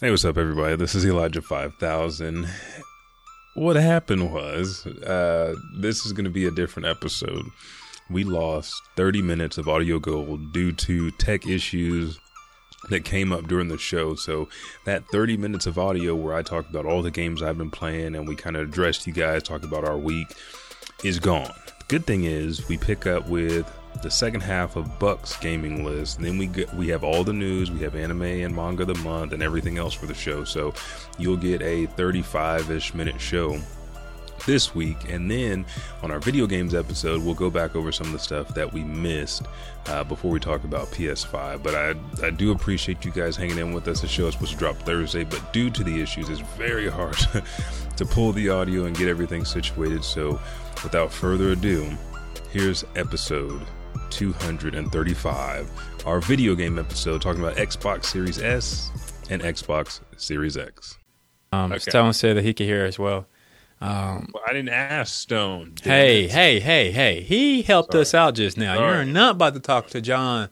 Hey, what's up, everybody? This is Elijah 5000. What happened was, uh, this is going to be a different episode. We lost 30 minutes of audio gold due to tech issues that came up during the show. So, that 30 minutes of audio where I talked about all the games I've been playing and we kind of addressed you guys, talked about our week, is gone. The good thing is, we pick up with the second half of Buck's gaming list. And then we get we have all the news, we have anime and manga of the month, and everything else for the show. So you'll get a 35-ish minute show this week, and then on our video games episode, we'll go back over some of the stuff that we missed uh, before we talk about PS5. But I I do appreciate you guys hanging in with us. The show is supposed to drop Thursday, but due to the issues, it's very hard to pull the audio and get everything situated. So without further ado, here's episode 235, our video game episode talking about Xbox Series S and Xbox Series X. Um, Okay. Stone said that he could hear as well. Um, Well, I didn't ask Stone. damn hey, it. hey, hey, hey! He helped Sorry. us out just now. Sorry. You're not about to talk to John,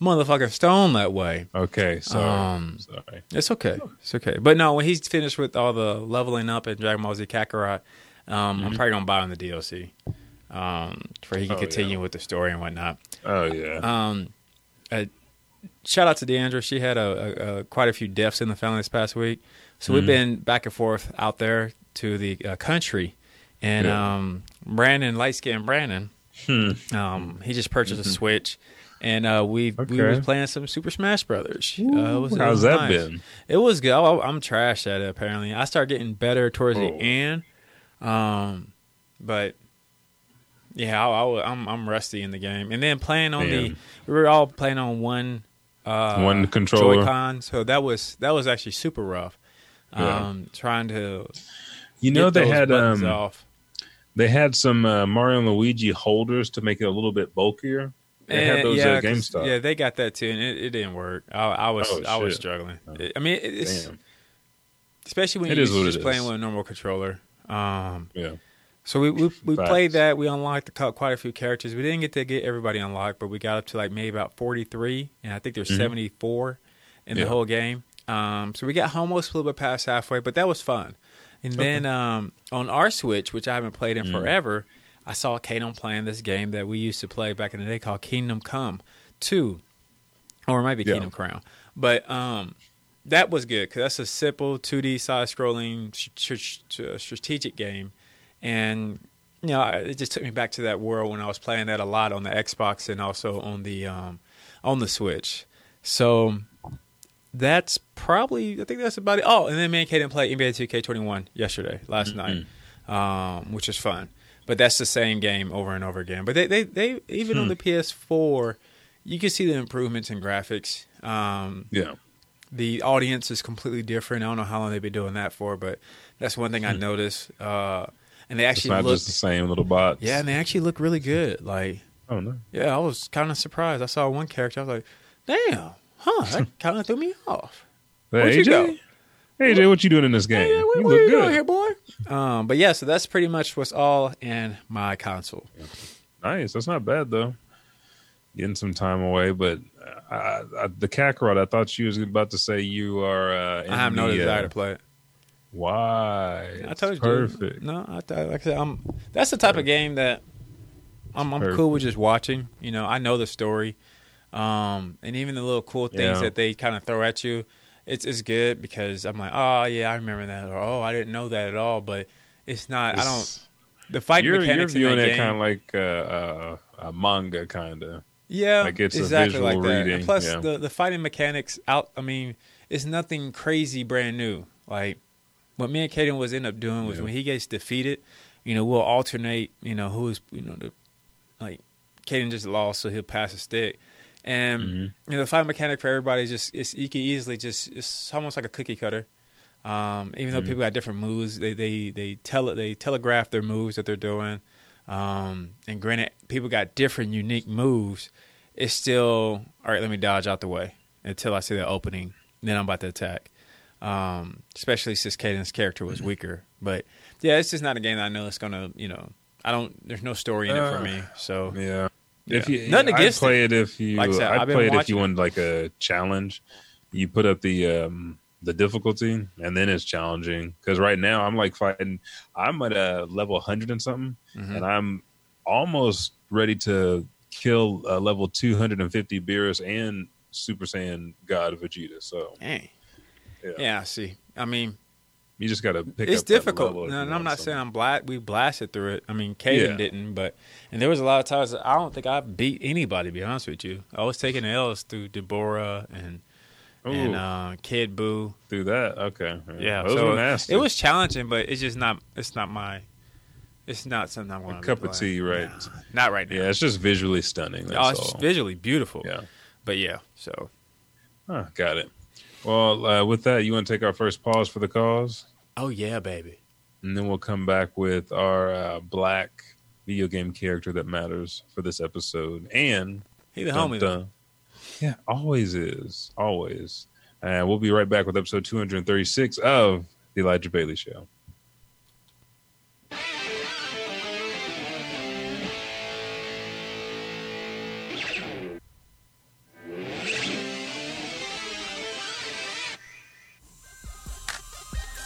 motherfucking Stone that way. Okay, sorry. Um, sorry. It's okay. It's okay. But no, when he's finished with all the leveling up in Dragon Ball Z Kakarot, um, I'm probably gonna buy him the DLC, um, for he can Mm-hmm. Oh, continue yeah. with the story and whatnot. Oh yeah. Um, uh, shout out to Deandra. She had a, a, a quite a few deaths in the family this past week, so we've Mhm. been back and forth out there to the uh, country, and Yeah. um, Brandon, light skinned Brandon, Hmm. um, he just purchased a Switch. And uh, we we Okay. was playing some Super Smash Brothers. Uh, it was, it How's was that nice. been? It was good. I, I'm trash at it. Apparently, I started getting better towards the Oh. end. Um, but yeah, I, I, am I'm rusty in the game. And then playing on the, we were all playing on one, uh, One controller. Joy-Con, so that was that was actually super rough. Yeah. Um, trying to You know they had um off. they had some uh, Mario and Luigi holders to make it a little bit bulkier. They had those yeah, GameStop. Yeah, they got that too, and it, it didn't work. I, I was Oh, I was struggling. Oh. I mean, it's Damn. especially when It you're just playing is. with a normal controller. Um, Yeah. So we we, we played that. We unlocked quite a few characters. We didn't get to get everybody unlocked, but we got up to like maybe about forty three, and I think there's Mhm. seventy four in Yeah. the whole game. Um, so we got almost a little bit past halfway, but that was fun. And then um, on our Switch, which I haven't played in Mm. forever, I saw Kato playing this game that we used to play back in the day called Kingdom Come Two, or it might be Yeah. Kingdom Crown. But um, that was good because that's a simple 2D side-scrolling sh- sh- sh- strategic game, and you know it just took me back to that world when I was playing that a lot on the Xbox and also on the um, on the Switch. So that's probably I think that's about it. Oh, and then me and Kaden played NBA 2K21 yesterday, last night, um, which is fun. But that's the same game over and over again. But they they, they even on Hmm. the PS4, you can see the improvements in graphics. Um, Yeah. the audience is completely different. I don't know how long they've been doing that for, but that's one thing I noticed. Uh, and they Hmm. It's actually not look, just the same little bots. yeah, and they actually look really good. Like, Oh no. yeah, I was kind of surprised. I saw one character. I was like, damn, huh? That kind of threw me off. Hey, Where'd you AJ? go? Hey, AJ, what you doing in this game? Hey, what, you what look are you good. doing here, boy? Um, but yeah, so that's pretty much what's all in my console. Nice. That's not bad though. Getting some time away, but I, I, the Kakarot. I thought you was about to say you are. Uh, I have no the, desire uh, to play it. Why? I It's told you, Perfect. No, I, I- like I said, I'm. That's the type of game that I'm. I'm cool with just watching. You know, I know the story, um, and even the little cool things Yeah. that they kind of throw at you. It's it's good because I'm like, oh yeah, I remember that, or oh, I didn't know that at all. But it's not. I don't. The fighting You're, you're mechanics viewing in that it kind of like uh, uh, a manga, kind of. Yeah, Like it's exactly like that. reading, And plus, yeah. the the fighting mechanics out. I mean, it's nothing crazy, brand new. Like what me and Kaden was end up doing was Yeah. when he gets defeated, you know, we'll alternate. You know, who's you know the like Kaden just lost, so he'll pass a stick. And Mhm. you know, the fighting mechanic for everybody is just it's you can easily just it's almost like a cookie cutter. Um, even though Mhm. people got different moves, they they they tell they telegraph their moves that they're doing. Um, and granted, people got different unique moves. It's still all right. Let me dodge out the way until I see the opening. Then I'm about to attack. Um, especially since Caden's character was weaker. But yeah, it's just not a game that I know it's gonna. You know, I don't. There's no story in it for Uh, me. So Yeah. Yeah. If you, Nothing I'd against play it. if you, Like I said, I've play it if you it. wanted like a challenge. You put up the um, the difficulty, and then it's challenging because right now I'm like fighting. I'm at a level 100 and something, Mhm. and I'm almost ready to kill uh, level 250 Beerus and Super Saiyan God Vegeta. So Dang. Yeah. Yeah. see, I mean, you just got to pick. it's difficult. No, and I'm not something. saying I'm bla- we blasted through it. I mean, Caden Yeah. didn't, but and there was a lot of times that I don't think I beat anybody. To be honest with you, I was taking L's through Dabura and and uh, Kid Boo. through that. Okay. Yeah, Those so nasty. it was challenging, but it's just not. It's not my. It's not something I'm going to cup of tea, right? Not right now. Yeah, it's just visually stunning. That's oh, it's all. visually beautiful. Yeah. But yeah, so Huh, got it. Well, uh, with that, you want to take our first pause for the cause, oh yeah, baby. and then we'll come back with our uh, black video game character that matters for this episode. And He the dun, homie dun. yeah, always is always. And we'll be right back with episode 236 of the Elijah Bailey Show.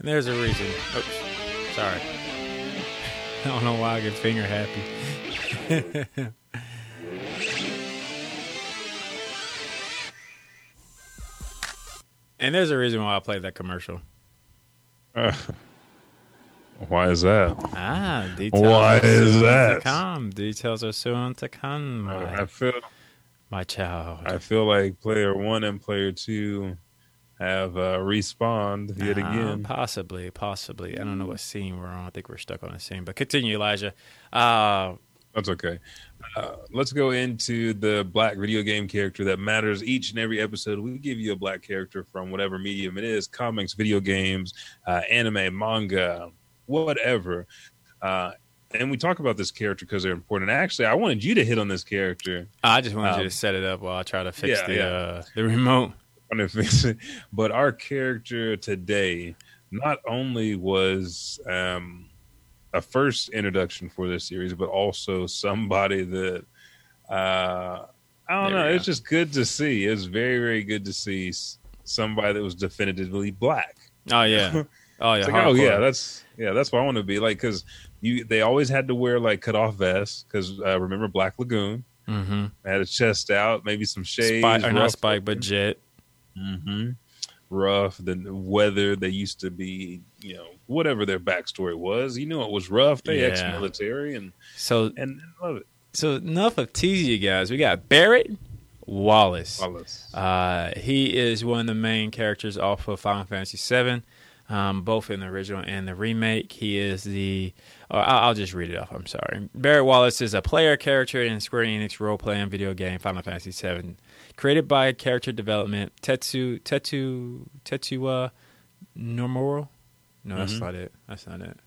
And there's a reason. Oops, sorry. I don't know why I get finger happy. and there's a reason why I played that commercial. Uh, why is that? Ah, details. Why are is soon that? To come. Details are soon to come, my, I feel my child. I feel like player one and player two have uh, respawned yet Uh, again. possibly, possibly. I don't know what scene we're on. I think we're stuck on a scene. But continue, Elijah. Uh, That's okay. Uh, let's go into the black video game character that matters each and every episode. We give you a black character from whatever medium it is comics, video games, uh, anime, manga, whatever. Uh, and we talk about this character because they're important. Actually, I wanted you to hit on this character. I just wanted you Um, to set it up while I try to fix yeah, the yeah. Uh, the remote. It fix it. But our character today not only was um, a first introduction for this series, but also somebody that uh, I don't There know. It's just good to see. It's very, very good to see somebody that was definitively black. Oh yeah. Oh yeah. Like, oh yeah, that's yeah, that's what I want to be like because you they always had to wear like cut off vests because uh, remember Black Lagoon Mm-hmm. had a chest out, maybe some shades, Spike or not Spike, but Jet. Hmm Rough. The weather. They used to be, you know, whatever their backstory was. You know, it was rough. They Yeah. ex-military and So and love it. so enough of teasing you guys. We got Barrett Wallace. Wallace. Uh, he is one of the main characters off of Final Fantasy VII, um, both in the original and the remake. He is the. Uh, I'll I'll just read it off. I'm sorry. Barrett Wallace is a player character in Square Enix role playing video game Final Fantasy VII, created by character development Tetsu Tetsu Tetsuwa Nomura. No, that's Mhm. not it. That's not it.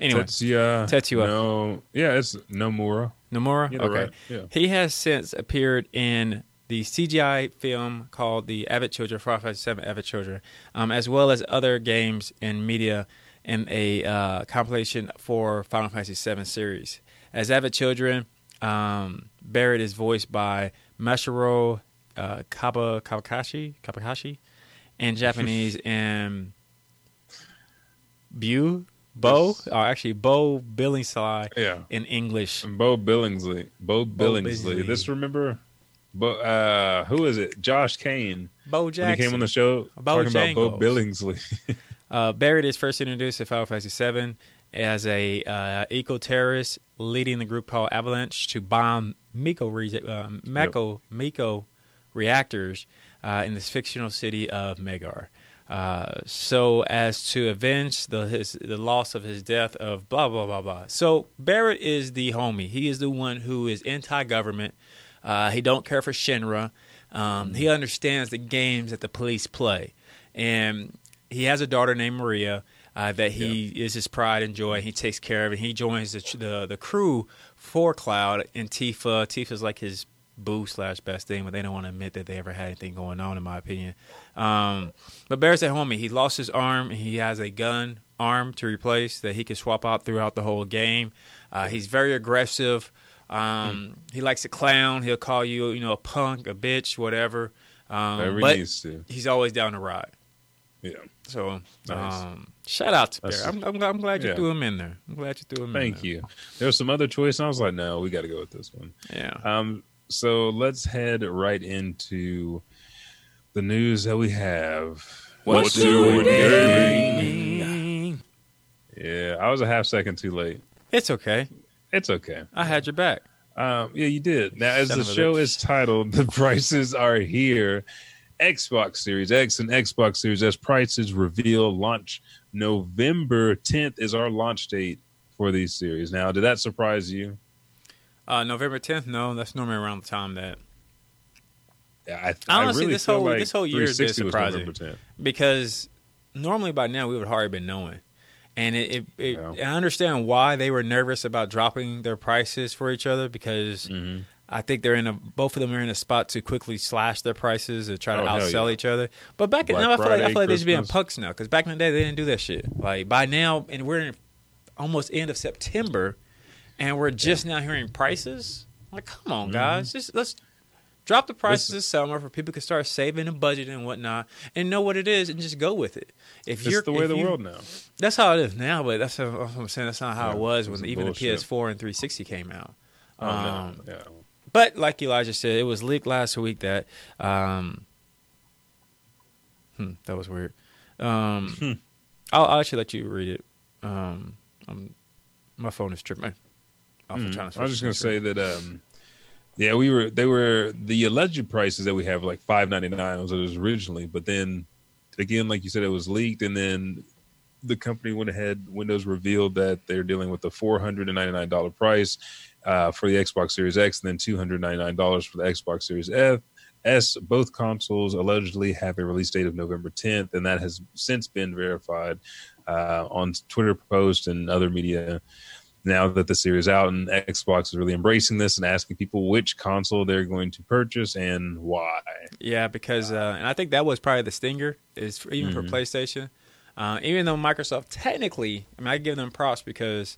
Anyway, Tetsuya. Tetsuya. No. Yeah, it's Nomura. Nomura. Yeah, okay. right. Yeah. He has since appeared in the CGI film called The Advent Children, Final Fantasy VII Advent Children, um, as well as other games and media in a uh, compilation for Final Fantasy VII series. As Advent Children, um, Barrett is voiced by Masahiro uh, Kaba, Kabakashi, Kabakashi in Japanese and Bu, Bo, or actually Bo Billingsley Yeah. in English. Bo Billingsley. Bo Billingsley. This remember. Bo, uh, who is it? Josh Kane. Bo When he came on the show Bo talking about Bo Billingsley. Uh, Barrett is first introduced in Final Fantasy VII as a uh, eco-terrorist leading the group called Avalanche to bomb Miko, uh, Mako, Miko reactors uh, in this fictional city of Midgar. Uh, so as to avenge the his, the loss of his death of blah blah blah blah. So Barrett is the homie. He is the one who is anti-government. Uh, he don't care for Shinra. Um, he understands the games that the police play, and he has a daughter named Maria uh, that he is his pride and joy. He takes care of, and he joins the the, the crew for Cloud and Tifa. Tifa's like his boo slash best thing, but they don't want to admit that they ever had anything going on, in my opinion. Um, but Bear's at home. He lost his arm. And he has a gun arm to replace that he can swap out throughout the whole game. Uh, he's very aggressive. Um, He likes to clown. He'll call you, you know, a punk, a bitch, whatever. Um, but needs to. he's always down to ride. Yeah. So, Nice. um, shout out to Bear. I'm, I'm, I'm glad you yeah. threw him in there. I'm glad you threw him in there. Thank you. There was some other choice, and I was like, no, we got to go with this one. Yeah. Um, so let's head right into the news that we have. What's doing doing? Yeah, I was a half second too late. It's okay. It's okay. I had your back. Um, yeah, you did. Now, as Son the show is titled, "The Prices Are Here," Xbox Series X and Xbox Series S prices reveal launch November 10th is our launch date for these series. Now, did that surprise you? Uh, November 10th. No, that's normally around the time that Yeah, I, Honestly, I really this feel whole- like this whole year is 360 was surprising. November 10th. because normally by now we would have already been knowing. And it, it, it Yeah. I understand why they were nervous about dropping their prices for each other because Mhm. I think they're in a both of them are in a spot to quickly slash their prices to try to Oh, outsell yeah. each other. But back in Black now, I feel like I feel like they should be in punks now because back in the day they didn't do that shit. Like by now, and we're in almost end of September, and we're just now hearing prices. Like, come on, guys, just let's drop the prices Listen. this summer for people can start saving and budgeting and whatnot, and know what it is and just go with it. If It's you're the way of the you- world now. that's how it is now, but that's what I'm saying. That's not how Yeah, it was when even bullshit. the PS4 and 360 came out. Oh, Um, no. But like Elijah said, it was leaked last week that um, hmm, that was weird. Um, Hmm. I'll, I'll actually let you read it. Um, I'm, my phone is tripping. off of Mm. trying to I was just gonna say that. Um, yeah, we were. They were the alleged prices that we have like five ninety nine was it was originally, but then again, like you said, it was leaked, and then the company went ahead. Windows revealed that they're dealing with a four hundred and ninety nine dollar price uh, for the Xbox Series X, and then two hundred ninety nine dollars for the Xbox Series F. S. Both consoles allegedly have a release date of November 10th, and that has since been verified uh, on Twitter posts and other media now that the series is out and Xbox is really embracing this and asking people which console they're going to purchase and why. Yeah, because uh, and I think that was probably the stinger is for, even Mhm. for PlayStation. Uh, even though Microsoft technically, I mean, I give them props because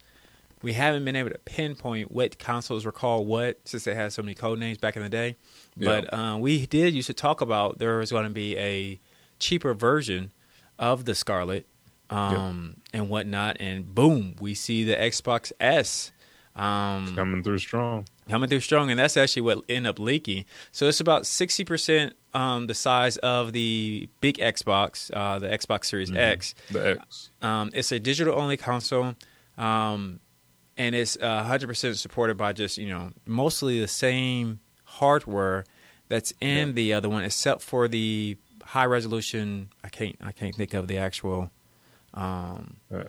we haven't been able to pinpoint what consoles were called what since they had so many code names back in the day. But uh, we did used to talk about there was going to be a cheaper version of the Scarlett um, and whatnot, and boom, we see the Xbox S. Um, Coming through strong. coming through strong, and that's actually what ended up leaking. So it's about sixty percent um, the size of the big Xbox, uh, the Xbox Series X. The X. Um, it's a digital only console, um, and it's hundred percent supported by just you know mostly the same hardware that's in Yeah. the other one, except for the high resolution. I can't I can't think of the actual. Um, Right.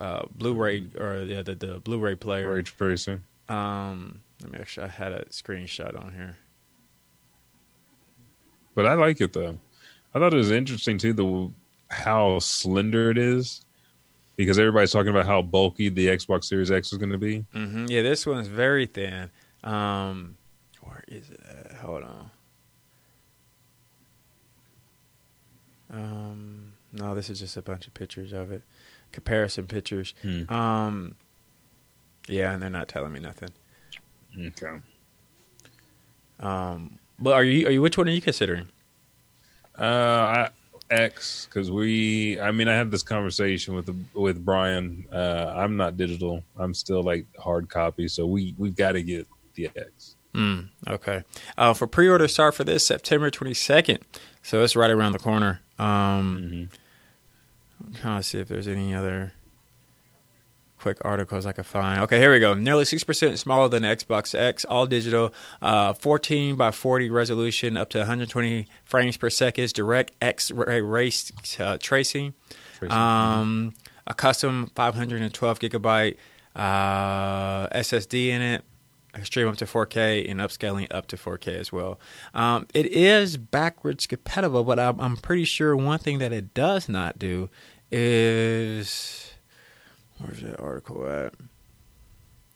uh, Blu-ray or the, the the Blu-ray player. Ray tracing. Um, let me actually, I had a screenshot on here. But I like it though. I thought it was interesting too the how slender it is because everybody's talking about how bulky the Xbox Series X is going to be. hmm Yeah, this one's very thin. Um, where is it? At? Hold on. Um, no, this is just a bunch of pictures of it, comparison pictures. Hmm. Um, yeah, and they're not telling me nothing. Okay. Um, but are you? Are you? Which one are you considering? Uh, I, X because we. I mean, I had this conversation with with Brian. Uh, I'm not digital. I'm still like hard copy. So we we've got to get the X. Mm, okay. Uh, for pre-order start for this September 22nd, so it's right around the corner. Um, I'm trying to see if there's any other quick articles I could find. Okay, here we go. Nearly 6% smaller than the Xbox X, all digital, uh, 14 by 40 resolution, up to 120 frames per second, direct X-ray race uh, tracing, um, a custom 512 gigabyte uh, SSD in it. stream up to 4K and upscaling up to 4K as well. Um, it is backwards compatible, but I'm, I'm pretty sure one thing that it does not do is where's that article at?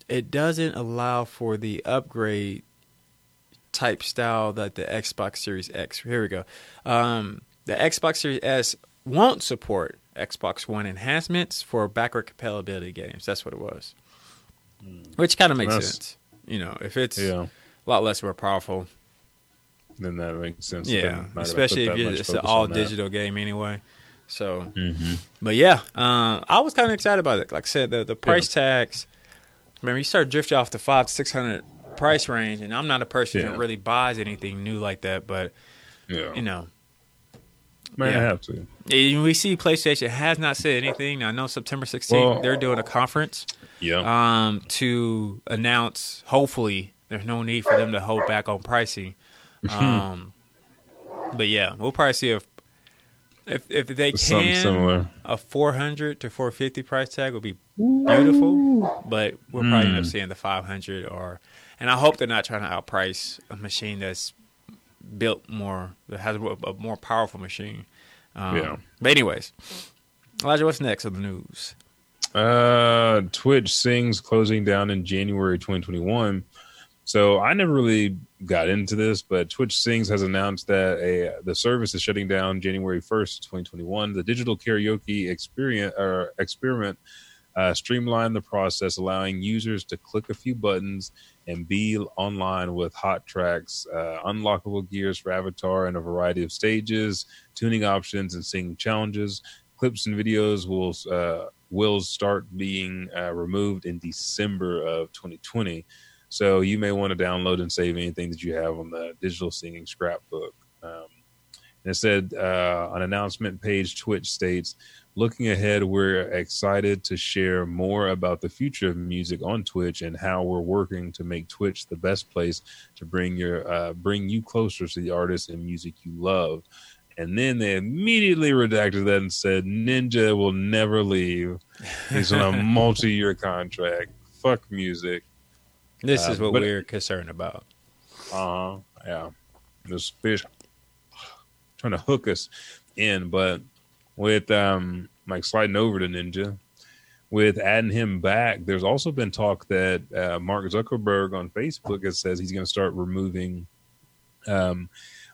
It doesn't allow for the upgrade type style that the Xbox Series X. Here we go. Um, the Xbox Series S won't support Xbox One enhancements for backward compatibility games. That's what it was, which kind of makes That's- sense. You know, if it's Yeah. a lot less more powerful, Then that makes sense. yeah, Then might have especially if that you, much it's an all on that. digital game anyway. So, Mhm. but yeah, uh, I was kind of excited about it. Like I said, the the price tags. Remember, you start drifting off the five to six hundred price range, and I'm not a person Yeah. that really buys anything new like that. But Yeah. you know, man, yeah. have to. And we see PlayStation has not said anything. I know September 16th Well- they're doing a conference Yeah. um, to announce. Hopefully, there's no need for them to hold back on pricing. Um, but yeah, we'll probably see if if if they Something can similar. a 400 to 450 price tag would be beautiful. But we're probably end up Mm. seeing the 500 or, and I hope they're not trying to outprice a machine that's built more that has a, a more powerful machine. Um, Yeah. But anyways, Elijah, what's next on the news? Uh, Twitch sings closing down in January 2021. So I never really got into this, but Twitch Sings has announced that a the service is shutting down January 1st, 2021. The digital karaoke experience or experiment uh, streamlined the process, allowing users to click a few buttons and be online with hot tracks, uh, unlockable gears for avatar, and a variety of stages, tuning options, and singing challenges. Clips and videos will uh, will start being uh, removed in December of 2020. So you may want to download and save anything that you have on the digital singing scrapbook. Um, and it said uh, on announcement page, Twitch states, looking ahead, we're excited to share more about the future of music on Twitch and how we're working to make Twitch the best place to bring your uh, bring you closer to the artists and music you love. And then they immediately redacted that and said, Ninja will never leave. He's on a multi-year contract. Fuck music. This Uh, is what but- we're concerned about. Uh huh. Yeah. This fish trying to hook us in, but with um like sliding over to Ninja, with adding him back, there's also been talk that uh, Mark Zuckerberg on Facebook has says he's going to start removing um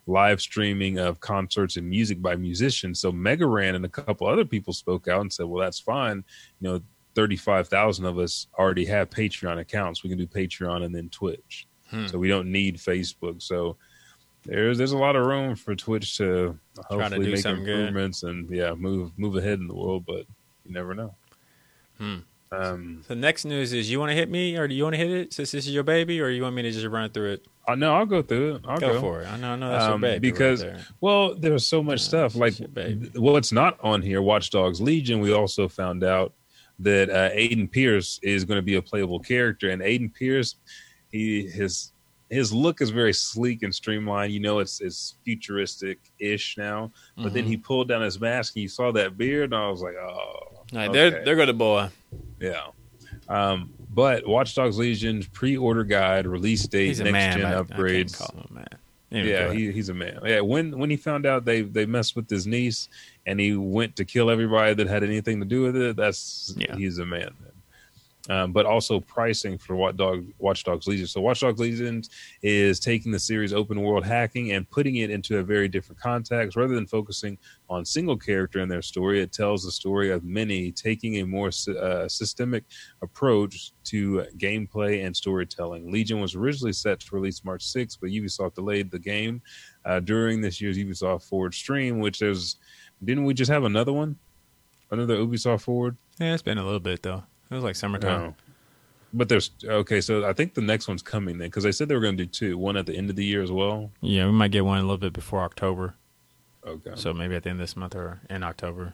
live streaming of concerts and music by musicians. So Mega Ran and a couple other people spoke out and said, "Well, that's fine. You know, thirty-five thousand of us already have Patreon accounts. We can do Patreon and then Twitch." Hmm. so we don't need Facebook. So there's there's a lot of room for Twitch to Trying to hopefully do make something good. improvements and yeah, move move ahead in the world. But you never know. Hmm. Um, The next news is you want to hit me or do you want to hit it since this is your baby or you want me to just run through it? I know I'll go through it. I'll Go, go, for it. I know, I know that's Um, your baby. because- right there. Well, there's so much stuff. Like, shit, baby. th- what's not on here? Watch Dogs Legion. We also found out that uh, Aiden Pearce is going to be a playable character, and Aiden Pearce, he his his look is very sleek and streamlined. You know, it's it's futuristic ish now. But then Mhm. he pulled down his mask, and you saw that beard, and I was like, oh, they're okay. they're good boy. yeah. Um, but Watch Dogs Legion's pre-order guide, release date, next man. gen I- I upgrades. call him a man. Anyway, Yeah, he, he's a man. Yeah, when when he found out they they messed with his niece and he went to kill everybody that had anything to do with it, that's Yeah. he's a man. Um, but also pricing for Watch Dog Watch Dogs Legion. So Watch Dogs Legion is taking the series open world hacking and putting it into a very different context. Rather than focusing on single character in their story, it tells the story of many, taking a more uh, systemic approach to gameplay and storytelling. Legion was originally set to release March 6th, but Ubisoft delayed the game uh, during this year's Ubisoft Forward stream, which is didn't we just have another one? Another Ubisoft Forward? yeah, it's been a little bit though. It was like summertime. No. But there's okay, so I think the next one's coming then because they said they were going to do two, one at the end of the year as well. Yeah, we might get one a little bit before October. Okay. So maybe at the end of this month or in October.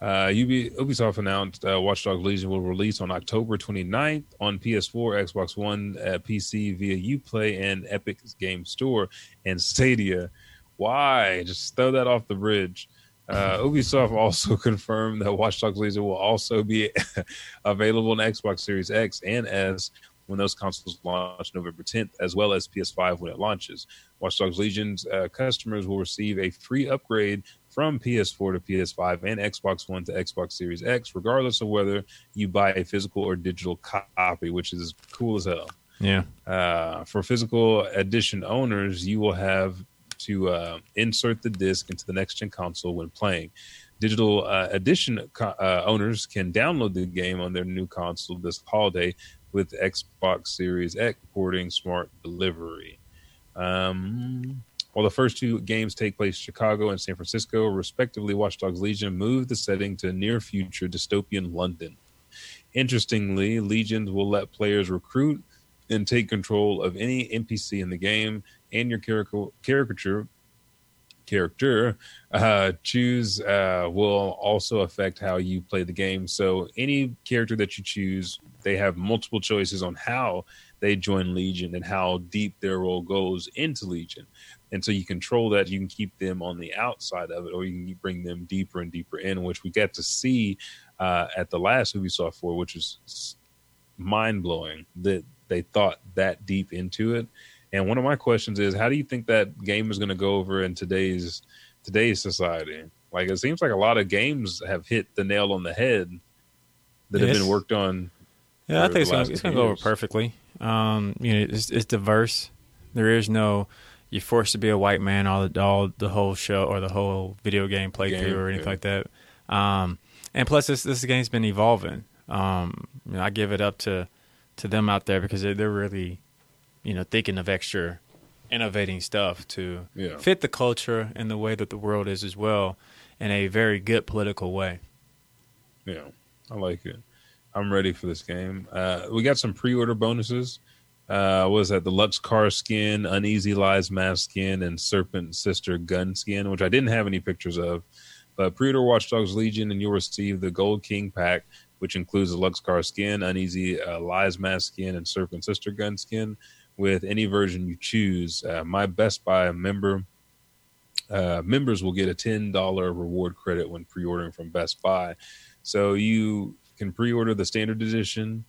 Uh, Ubi, Ubisoft announced uh, Watch Dogs Legion will release on October 29th on PS4, Xbox One, uh, PC via UPlay and Epic Game Store and Stadia. Why? Just throw that off the bridge. Uh, Ubisoft also confirmed that Watch Dogs Legion will also be available on Xbox Series X and S when those consoles launch November 10th, as well as PS5 when it launches. Watch Dogs Legion's uh, customers will receive a free upgrade from PS4 to PS5 and Xbox One to Xbox Series X, regardless of whether you buy a physical or digital copy, which is cool as hell. Yeah. Uh, for physical edition owners, you will have to uh, insert the disc into the next gen console when playing. Digital uh, edition co- uh, owners can download the game on their new console this holiday with Xbox Series X porting smart delivery. Um, while the first two games take place in Chicago and San Francisco, respectively, Watch Dogs Legion moved the setting to near future dystopian London. Interestingly, Legions will let players recruit and take control of any NPC in the game, and your caricature caricature character uh, choose uh, will also affect how you play the game. So any character that you choose, they have multiple choices on how they join Legion and how deep their role goes into Legion. And so you control that. You can keep them on the outside of it, or you can bring them deeper and deeper in, which we get to see uh, at the last Ubisoft 4, which is mind blowing that they thought that deep into it. And one of my questions is, how do you think that game is going to go over in today's today's society? Like it seems like a lot of games have hit the nail on the head that have been worked on. Yeah, I think it's gonna, last it's 10 gonna go over perfectly. Um, you know, it's, it's diverse. There is no you're forced to be a white man all the all the whole show or the whole video game playthrough Game, or anything yeah. like that. Um, and plus, this this game's been evolving. Um, you know, I give it up to to them out there because they're, they're really, you know, thinking of extra innovating stuff to Yeah. fit the culture and the way that the world is as well in a very good political way. Yeah, I like it. I'm ready for this game. Uh, we got some pre-order bonuses. Uh, what was that the Lux car skin, Uneasy Lies mask skin, and Serpent Sister gun skin, which I didn't have any pictures of. But pre-order Watch Dogs Legion, and you'll receive the Gold King pack, which includes the Lux car skin, Uneasy uh, Lies mask skin, and Serpent Sister gun skin, with any version you choose. Uh, my Best Buy member uh, members will get a ten dollar reward credit when pre-ordering from Best Buy. So you can pre-order the standard edition,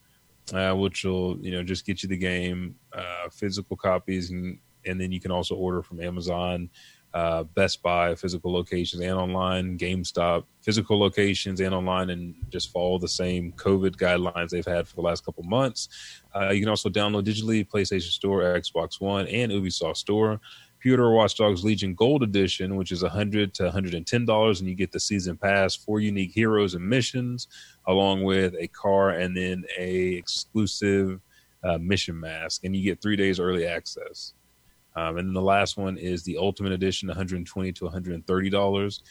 uh, which will you know just get you the game, uh, physical copies, and and then you can also order from Amazon, uh, Best Buy, physical locations and online, GameStop, physical locations and online, and just follow the same COVID guidelines they've had for the last couple months. Uh, you can also download digitally PlayStation Store, Xbox One, and Ubisoft Store. Pewter Watch Dogs Legion Gold Edition, which is 100 to 110 dollars, and you get the season pass, four unique heroes and missions, along with a car and then a exclusive uh, mission mask, and you get three days early access. Um, and then the last one is the Ultimate Edition, 120 to 130 dollars.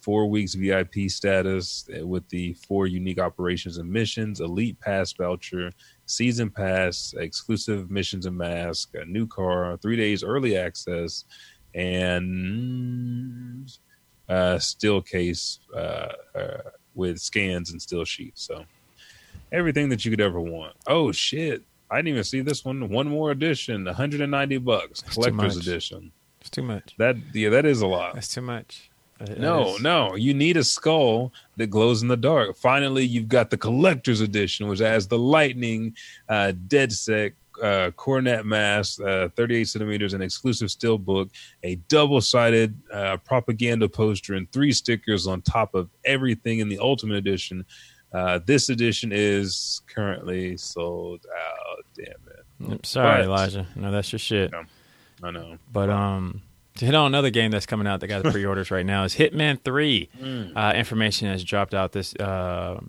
Four weeks VIP status uh, with the four unique operations and missions, Elite Pass voucher, season pass, exclusive missions and mask, a new car, three days early access, and uh, still case uh, uh, with scans and still sheets. So everything that you could ever want. Oh shit! I didn't even see this one. One more edition, 190 bucks, That's collector's edition. It's too much. That yeah, that is a lot. That's too much. It No, is. no, you need a skull that glows in the dark. Finally, you've got the collector's edition, which has the lightning, uh, DedSec, uh, cornet mask, uh, 38 centimeters, an exclusive steel book, a double sided uh, propaganda poster, and three stickers on top of everything in the Ultimate Edition. Uh, this edition is currently sold out. Yep, Sorry, But- Elijah. No, that's your shit. No. I know. But um, to hit on another game that's coming out that got the pre-orders right now is Hitman Three. Mm. Uh, information has dropped out. This uh,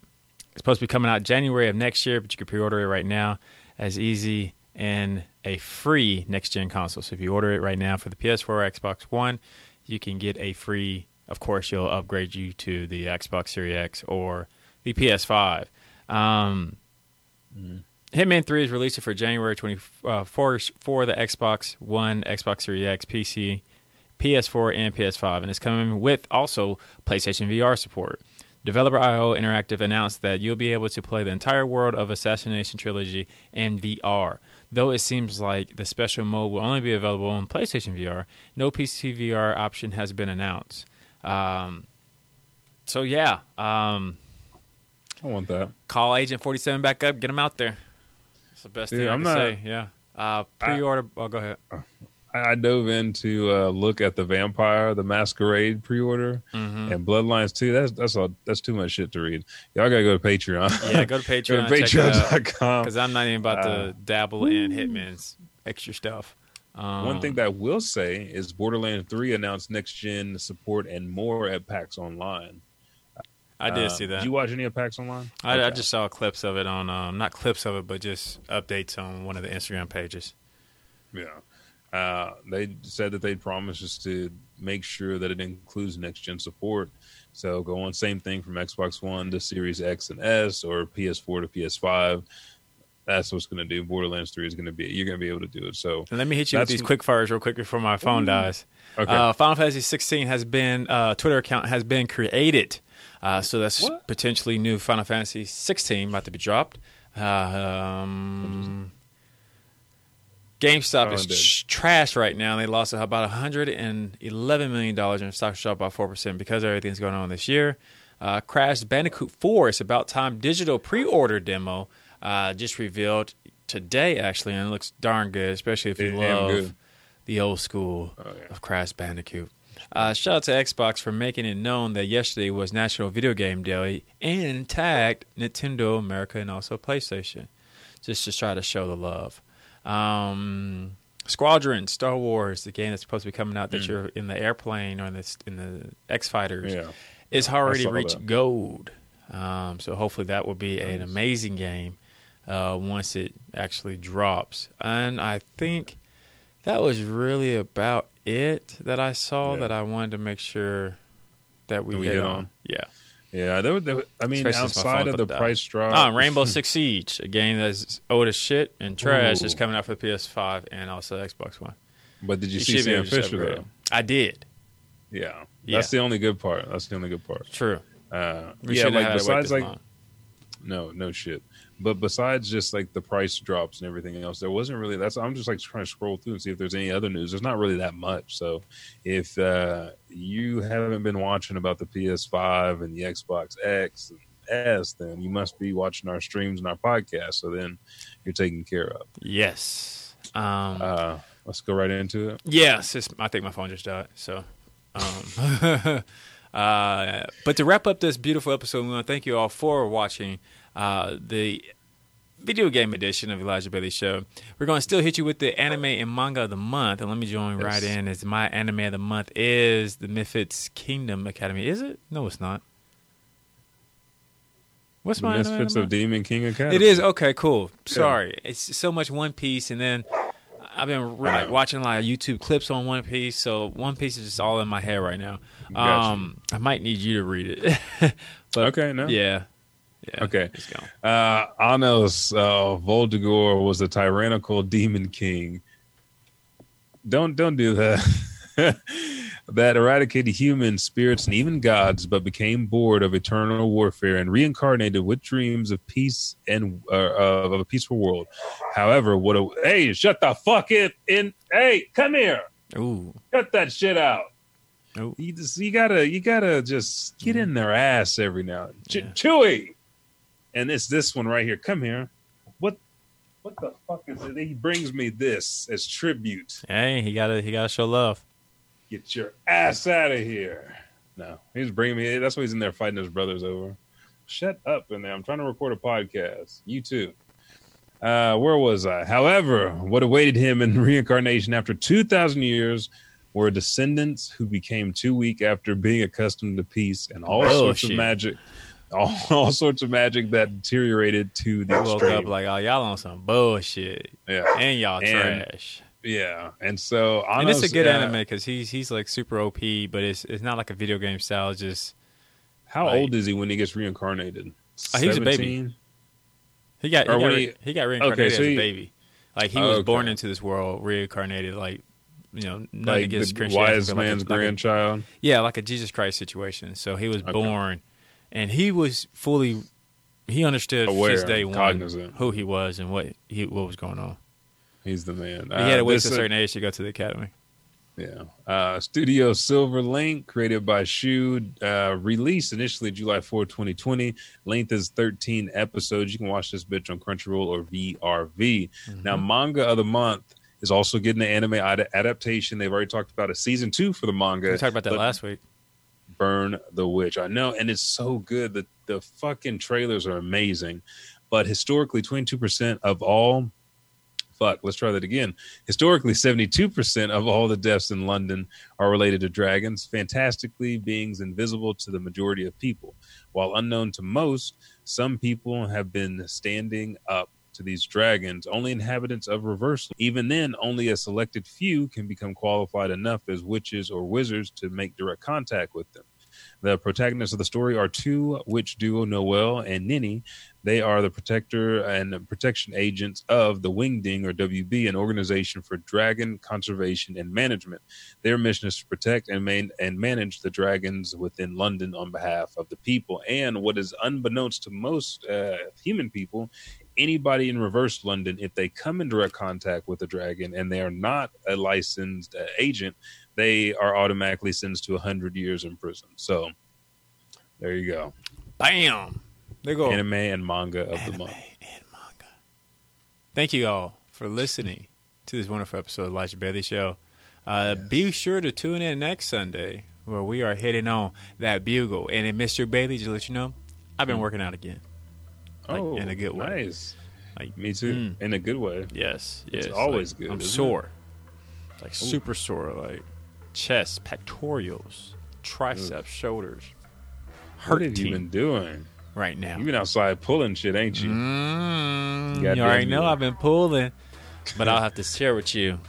it's supposed to be coming out January of next year, but you can pre-order it right now as easy and a free next-gen console. So if you order it right now for the PS4 or Xbox One, you can get a free. Of course, you'll upgrade you to the Xbox Series X or the PS5. Um, Hitman 3 is released for January 24 for, for the Xbox One, Xbox Series X, PC, PS4, and PS5, and it's coming with also PlayStation VR support. Developer IO Interactive announced that you'll be able to play the entire world of Assassination Trilogy in VR. Though it seems like the special mode will only be available on PlayStation VR, no PC VR option has been announced. Um, so yeah, um, I want that. call Agent 47 back up, get him out there. It's the best Dude, thing I I'm can not- say. Yeah. Uh, pre-order. I, oh, go ahead. I, dove in to uh, look at the Vampire, the Masquerade pre-order, Mhm. and Bloodlines too. That's that's all. That's too much shit to read. Y'all gotta go to Patreon. Yeah, go to go Patreon. to check. Patreon.com. Because I'm not even about Uh, to dabble in Hitman's extra stuff. Um, One thing that I will say is Borderlands 3 announced next gen support and more at PAX Online. I did Uh, see that. Did you watch any of PAX Online? I, I just saw clips of it on, um, not clips of it, but just updates on one of the Instagram pages. Yeah. Uh, they said that they promised us to make sure that it includes next gen support. So go on, same thing from Xbox One to Series X and S or PS4 to PS5. That's what's going to do. Borderlands 3 is going to be, you're going to be able to do it. So, And let me hit you with these quick fires real quick before my phone dies. okay. Uh, Final Fantasy 16 has been uh, Twitter account has been created, uh, so that's What? potentially new Final Fantasy 16 about to be dropped. Uh, um, GameStop Oh, is trash right now. They lost about 111 million dollars in stock shot by four percent because everything's going on this year. Uh, Crash Bandicoot 4 is about time digital pre-order demo uh, just revealed today actually, and it looks darn good, especially if you It love the old school Oh, yeah. of Crash Bandicoot. Uh, shout out to Xbox for making it known that yesterday was National Video Game Day and tagged Nintendo America and also PlayStation, just to try to show the love. Um, Squadron, Star Wars, the game that's supposed to be coming out that you're in the airplane or in the in the X Fighters, Mm. yeah. is already reached that. gold. Um, so hopefully that will be an amazing game uh, once it actually drops. And I think that was really about it that I saw Yeah. that I wanted to make sure that we, That we hit hit on. on. Yeah. Yeah. There, was- there, was- I mean, Especially outside of the price drop. Oh, Rainbow Six Siege, a game that's old as shit and trash, is coming out for the PS5 and also Xbox One. But did you, You see Sam able to just Fisher, though? I did. Yeah. Yeah. That's the only good part. That's the only good part. True. Uh, yeah, like have had to wait besides like long. no, no shit. But besides just like the price drops and everything else, there wasn't really. That's I'm just like trying to scroll through and see if there's any other news. There's not really that much. So if uh, you haven't been watching about the PS5 and the Xbox X and S, then you must be watching our streams and our podcast. So then you're taken care of. Yes. Um, Uh, let's go right into it. Yes, it's, I think my phone just died. So, um, uh, but to wrap up this beautiful episode, we want to thank you all for watching uh, the video game edition of Elijah Bailey Show. We're going to still hit you with the anime and manga of the month, and let me join Yes. right in. As my anime of the month is the Misfits Kingdom Academy. Is it? No, it's not. What's The my Misfits the of? Demon King Academy. It is okay, cool. Sorry, it's so much One Piece, and then I've been like watching a lot of YouTube clips on One Piece. So One Piece is just all in my head right now. Gotcha. Um, I might need you to read it. but Okay, no. yeah, yeah. Okay. let's go. Uh, Anos uh, Voldigoad was a tyrannical demon king. Don't don't do that. that eradicated human spirits and even gods, but became bored of eternal warfare and reincarnated with dreams of peace and uh, of a peaceful world. However, what a hey, shut the fuck it in. Hey, come here, Ooh, cut that shit out. Nope. You just you gotta you gotta just get in their ass every now and Yeah. Chewy. And it's this one right here. Come here. What what the fuck is it? He brings me this as tribute. hey, he gotta he gotta show love. Get your ass out of here. No, he's bringing me. That's why he's in there fighting his brothers over. Shut up in there. I'm trying to record a podcast. You too. Uh, where was I? However, what awaited him in reincarnation after 2,000 years were descendants who became too weak after being accustomed to peace and all sorts of magic. All, all sorts of magic that deteriorated to the I woke extreme. up like, oh, y'all on some bullshit, yeah, and y'all And trash. yeah. And so, and it's a good uh, anime because he's he's like super OP, but it's it's not like a video game style. It's just How like- old is he when he gets reincarnated? Oh, he was a baby. He got he got, he- he got reincarnated Okay, so as a baby. Like he Oh, was okay. born into this world, reincarnated. Like you know, like against the wise but like a- man's like a- grandchild. yeah, like a Jesus Christ situation. So he was Okay. born, and he was fully he understood Aware, since day one cognizant. who he was and what he what was going on. He's the man. he had to Uh, wait a certain age to go to the academy. Yeah. Uh, Studio Silver Link, created by Shu, uh, released initially July 4, 2020. Length is 13 episodes. You can watch this bitch on Crunchyroll or VRV. Now, Manga of the Month is also getting an anime ad- adaptation. They've already talked about a season two for the manga. We talked about that last week. Burn the Witch. I know, and it's so good. The the fucking trailers are amazing. But historically, 22% of all fuck, let's try that again. Historically, 72% of all the deaths in London are related to dragons, fantastically beings invisible to the majority of people. While unknown to most, some people have been standing up to these dragons, only inhabitants of reversal. Even then, only a selected few can become qualified enough as witches or wizards to make direct contact with them. The protagonists of the story are two witch duo Noel and Nini. They are the protector and protection agents of the Wing Bind or WB, an organization for dragon conservation and management. Their mission is to protect and man- and manage the dragons within London on behalf of the people. And what is unbeknownst to most uh, human people, anybody in reverse London, if they come in direct contact with a dragon and they are not a licensed uh, agent, they are automatically sentenced to 100 years in prison. So there you go. Bam. There you go. Anime and manga of the Anime month. and manga. Thank you all for listening to this wonderful episode of the Elijah Bailey Show. Uh, Be sure to tune in next Sunday where we are hitting on that bugle. And then, Mr. Bailey, just to let you know, I've been working out again. Like, oh, in a good way. Nice. Like, Me too. Mm. In a good way. yes, It's always like, good, I'm isn't sore. Like super sore. Like chest, pectorials, triceps, shoulders. What have you been doing? right now. You've been outside pulling shit, ain't you? Mm, you Goddamn already know I've been pulling, but I'll have to share with you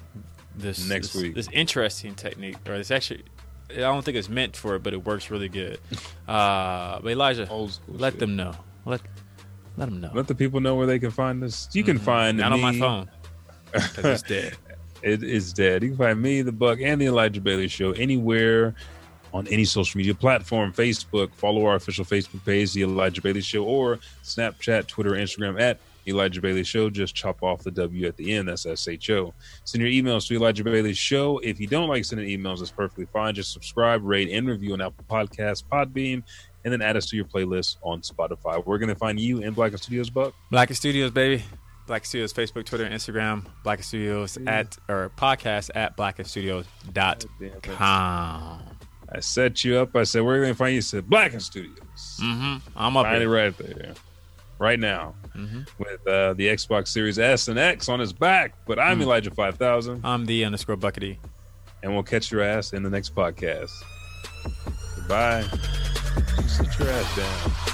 this Next this, week. This interesting technique, or this actually, I don't think it's meant for it, but it works really good. Uh, but Elijah, let shit. them know. Let let them know. Let the people know where they can find us. You can find Mm-hmm. Not on my phone because it's dead. It is dead. You can find me, the Buck, and the Elijah Bailey Show anywhere on any social media platform. Facebook, follow our official Facebook page, the Elijah Bailey Show, or Snapchat, Twitter, Instagram at Elijah Bailey Show. Just chop off the W at the end. That's S H O. Send your emails to Elijah Bailey Show. If you don't like sending emails, that's perfectly fine. Just subscribe, rate, and review on Apple Podcasts, Podbean, and then add us to your playlist on Spotify. We're going to find you in Blacken Studios, Buck. Black and Studios, baby. Black Studios, Facebook, Twitter, and Instagram. Black Studios at or podcast at blackandstudios.com. I set you up. I said, We're you going to find you. Said, Blacken Studios. Mm-hmm. I'm up Find here. right there, right now, Mhm. with uh, the Xbox Series S and X on his back. But I'm Mm. Elijah Five Thousand, I'm the underscore Buckity. and we'll catch your ass in the next podcast. Goodbye. Sit your ass down.